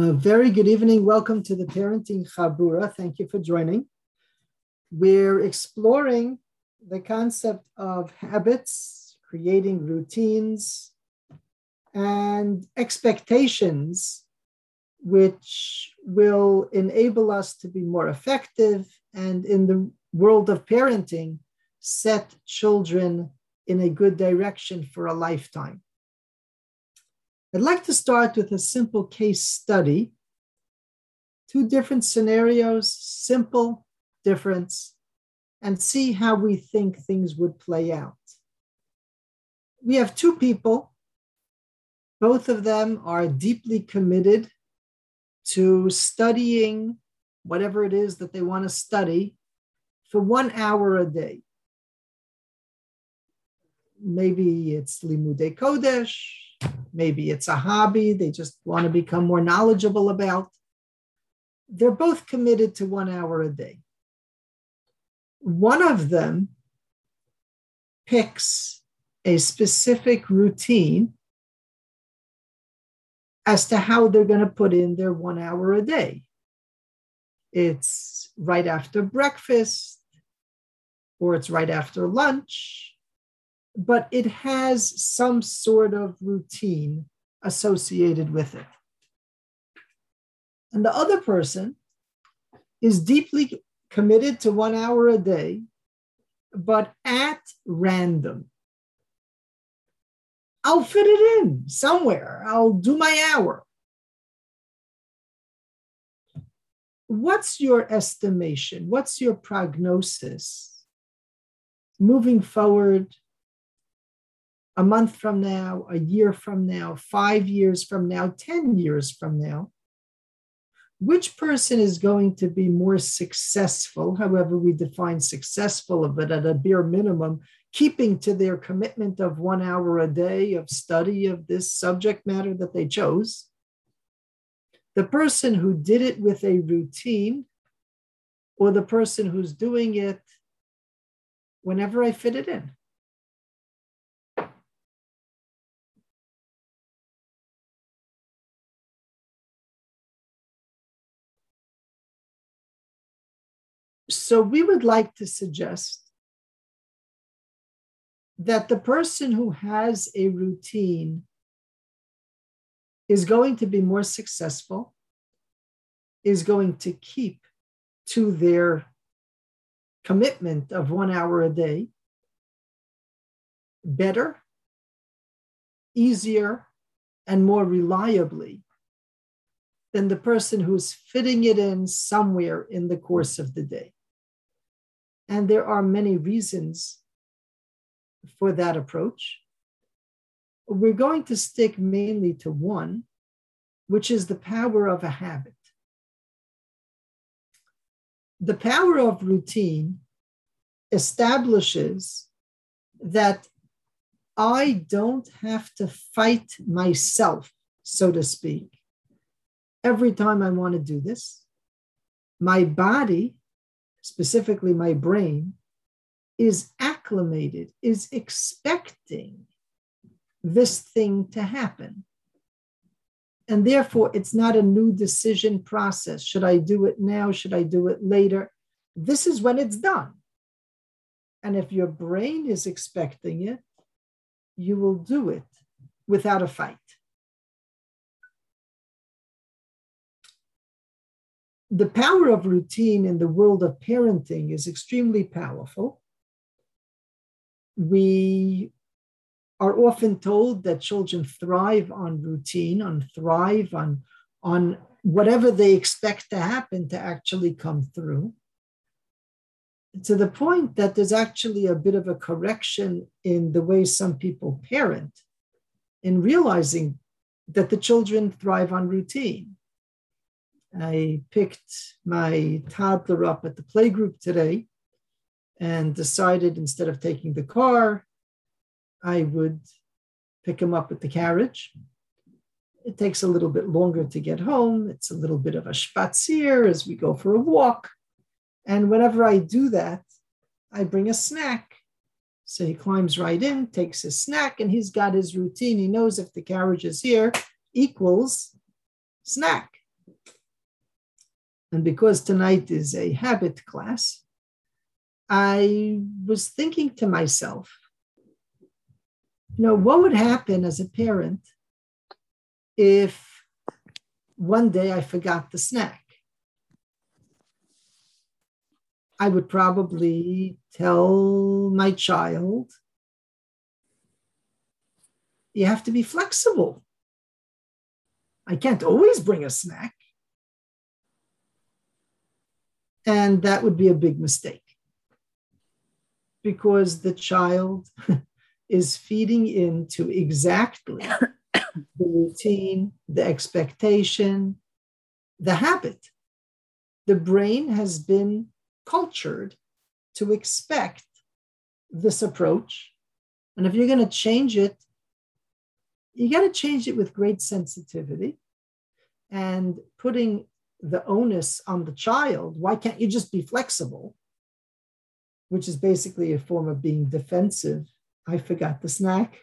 Very good evening. Welcome to the Parenting Chabura. Thank you for joining. We're exploring the concept of habits, creating routines, and expectations, which will enable us to be more effective and in the world of parenting, set children in a good direction for a lifetime. I'd like to start with a simple case study. Two different scenarios, simple difference, and see how we think things would play out. We have two people. Both of them are deeply committed to studying whatever it is that they want to study for one hour a day. Maybe it's Limude Kodesh, Maybe it's a hobby they just want to become more knowledgeable about. They're both committed to one hour a day. One of them picks a specific routine as to how they're going to put in their one hour a day. It's right after breakfast, or it's right after lunch, but it has some sort of routine associated with it. And the other person is deeply committed to one hour a day, but at random. I'll fit it in somewhere. I'll do my hour. What's your estimation? What's your prognosis moving forward a month from now, a year from now, five years from now, 10 years from now, which person is going to be more successful, however we define successful, but at a bare minimum, keeping to their commitment of one hour a day of study of this subject matter that they chose? The person who did it with a routine, or the person who's doing it whenever I fit it in? So we would like to suggest that the person who has a routine is going to be more successful, is going to keep to their commitment of one hour a day better, easier, and more reliably than the person who's fitting it in somewhere in the course of the day. And there are many reasons for that approach. We're going to stick mainly to one, which is the power of a habit. The power of routine establishes that I don't have to fight myself, so to speak, every time I want to do this. My body specifically my brain, is acclimated, is expecting this thing to happen. And therefore, it's not a new decision process. Should I do it now? Should I do it later? This is when it's done. And if your brain is expecting it, you will do it without a fight. The power of routine in the world of parenting is extremely powerful. We are often told that children thrive on routine, on thrive on, on whatever they expect to happen to actually come through. To the point that there's actually a bit of a correction in the way some people parent in realizing that the children thrive on routine I picked my toddler up at the playgroup today and decided instead of taking the car, I would pick him up with the carriage. It takes a little bit longer to get home. It's a little bit of a spazier as we go for a walk. And whenever I do that, I bring a snack. So he climbs right in, takes his snack, and he's got his routine. He knows if the carriage is here, equals snack And because tonight is a habit class, I was thinking to myself, you know, what would happen as a parent if one day I forgot the snack? I would probably tell my child, you have to be flexible. I can't always bring a snack. And that would be a big mistake because the child is feeding into exactly the routine, the expectation, the habit. The brain has been cultured to expect this approach. And if you're going to change it, you got to change it with great sensitivity and putting the onus on the child. Why can't you just be flexible? Which is basically a form of being defensive. I forgot the snack.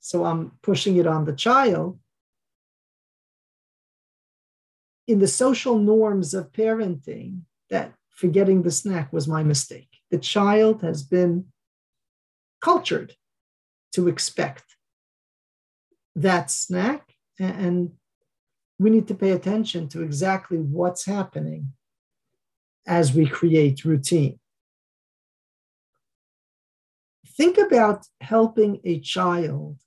So I'm pushing it on the child. In the social norms of parenting, that forgetting the snack was my mistake. The child has been cultured to expect that snack, and we need to pay attention to exactly what's happening as we create routine. Think about helping a child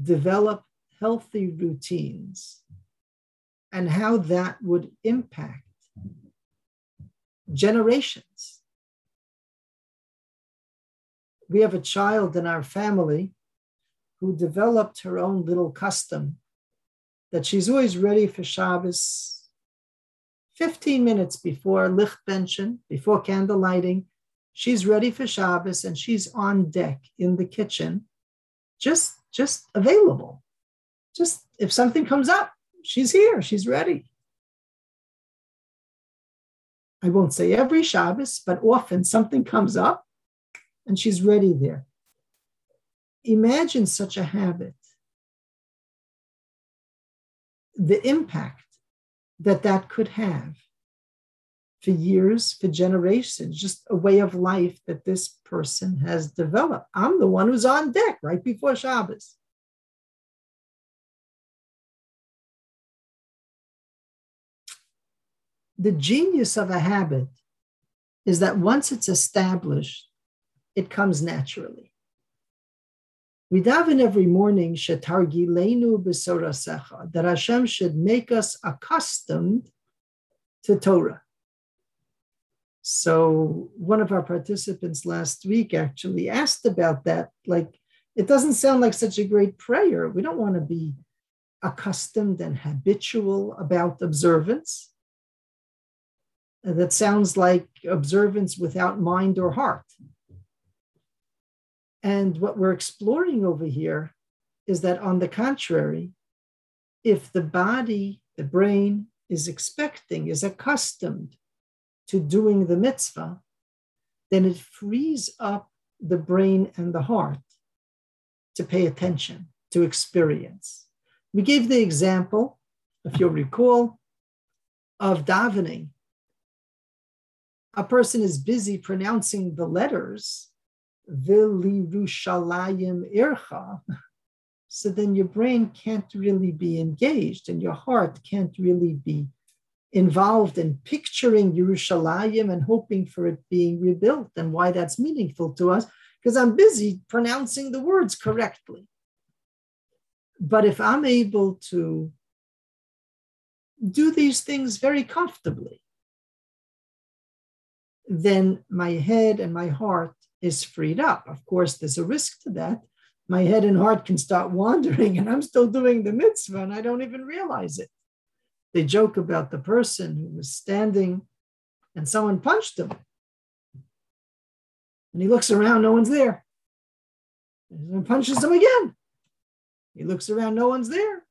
develop healthy routines and how that would impact generations. We have a child in our family who developed her own little custom that she's always ready for Shabbos 15 minutes before lichtbenchen, before candle lighting. She's ready for Shabbos and she's on deck in the kitchen, just, just available. Just if something comes up, she's here, she's ready. I won't say every Shabbos, but often something comes up and she's ready there. Imagine such a habit. The impact that that could have for years, for generations, just a way of life that this person has developed. I'm the one who's on deck right before Shabbos. the genius of a habit is that once it's established, it comes naturally. We daven every morning, that Hashem should make us accustomed to Torah. So one of our participants last week actually asked about that. Like, it doesn't sound like such a great prayer. We don't want to be accustomed and habitual about observance that sounds like observance without mind or heart. And what we're exploring over here is that, on the contrary, if the body, the brain, is expecting, is accustomed to doing the mitzvah, then it frees up the brain and the heart to pay attention, to experience. We gave the example, if you'll recall, of davening a person is busy pronouncing the letters, Vilirushalayim ircha, so then your brain can't really be engaged and your heart can't really be involved in picturing Yerushalayim and hoping for it being rebuilt and why that's meaningful to us, because I'm busy pronouncing the words correctly. But if I'm able to do these things very comfortably, then my head and my heart is freed up. Of course, there's a risk to that. My head and heart can start wandering, and I'm still doing the mitzvah, and I don't even realize it. They joke about the person who was standing and someone punched him. And he looks around, no one's there. And punches him again. He looks around, no one's there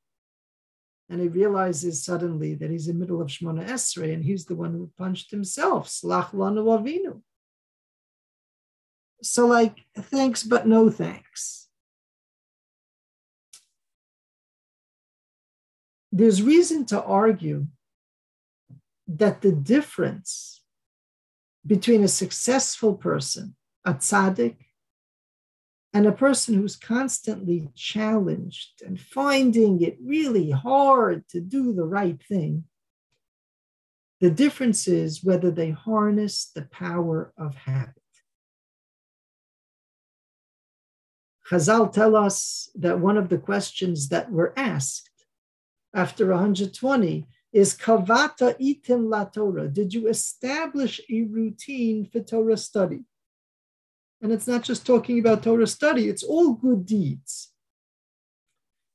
and he realizes suddenly that he's in the middle of Shemona Esrei and he's the one who punched himself. Slach lanu avinu. So, like, thanks, but no thanks. There's reason to argue that the difference between a successful person, a tzaddik, and a person who's constantly challenged and finding it really hard to do the right thing, the difference is whether they harness the power of habit. Chazal tell us that one of the questions that were asked after 120 is kavata itim la Torah. Did you establish a routine for Torah study? And it's not just talking about Torah study, it's all good deeds.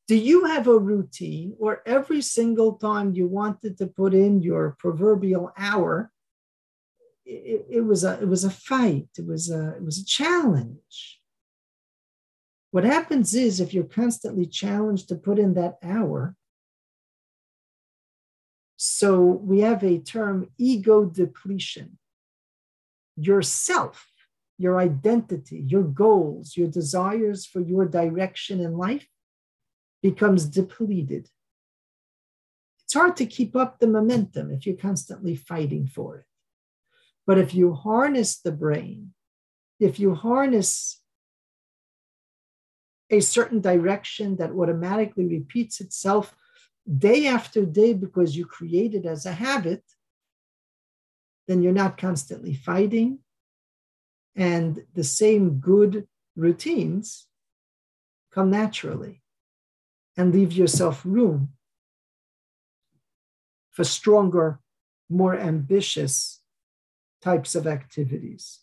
Do you have a routine or every single time you wanted to put in your proverbial hour, it, it was a it was a fight, it was a it was a challenge. What happens is if you're constantly challenged to put in that hour, so we have a term ego depletion. Yourself, your identity, your goals, your desires for your direction in life becomes depleted. It's hard to keep up the momentum if you're constantly fighting for it. But if you harness the brain, if you harness a certain direction that automatically repeats itself day after day because you create it as a habit, then you're not constantly fighting. And the same good routines come naturally and leave yourself room for stronger, more ambitious types of activities.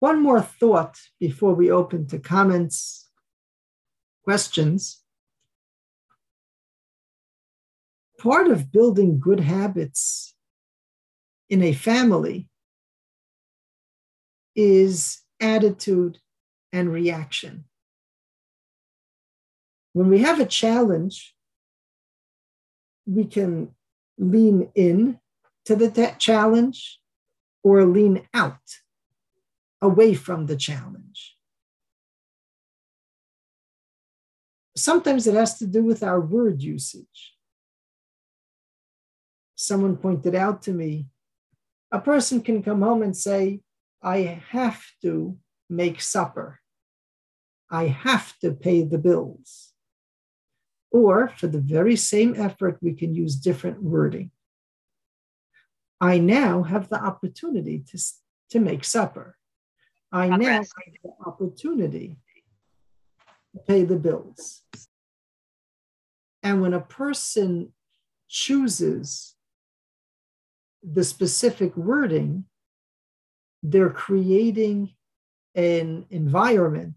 One more thought before we open to comments questions. Part of building good habits in a family is attitude and reaction. When we have a challenge, we can lean in to the challenge or lean out away from the challenge. sometimes it has to do with our word usage. Someone pointed out to me a person can come home and say, I have to make supper. I have to pay the bills. Or for the very same effort, we can use different wording. I now have the opportunity to, to make supper. I now have the opportunity to pay the bills. And when a person chooses the specific wording, they're creating an environment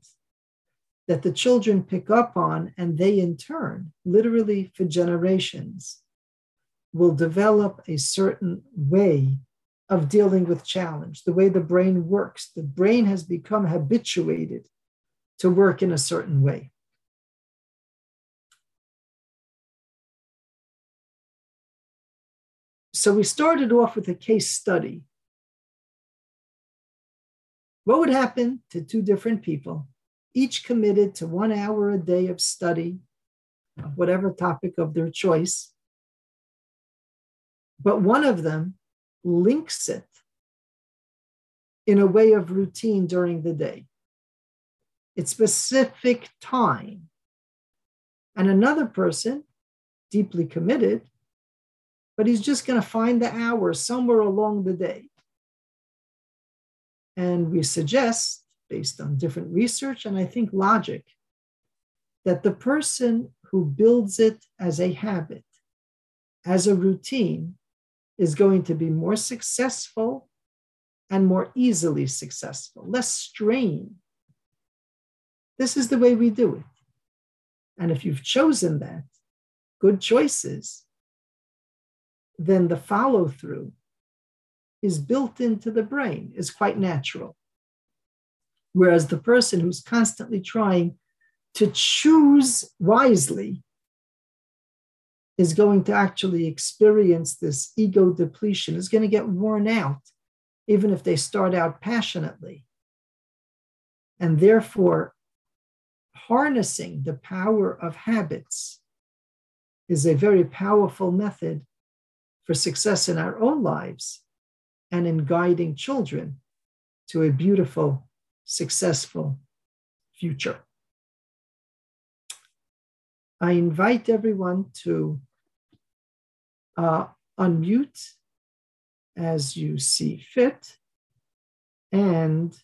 that the children pick up on, and they in turn, literally for generations, will develop a certain way of dealing with challenge, the way the brain works. The brain has become habituated to work in a certain way. So we started off with a case study. What would happen to two different people, each committed to one hour a day of study of whatever topic of their choice, but one of them links it in a way of routine during the day its specific time. And another person, deeply committed, but he's just going to find the hour somewhere along the day. And we suggest, based on different research and I think logic, that the person who builds it as a habit, as a routine, is going to be more successful and more easily successful, less strain this is the way we do it. And if you've chosen that, good choices, then the follow through is built into the brain, is quite natural. Whereas the person who's constantly trying to choose wisely is going to actually experience this ego depletion, is going to get worn out, even if they start out passionately. And therefore, harnessing the power of habits is a very powerful method for success in our own lives and in guiding children to a beautiful, successful future. I invite everyone to uh, unmute as you see fit. And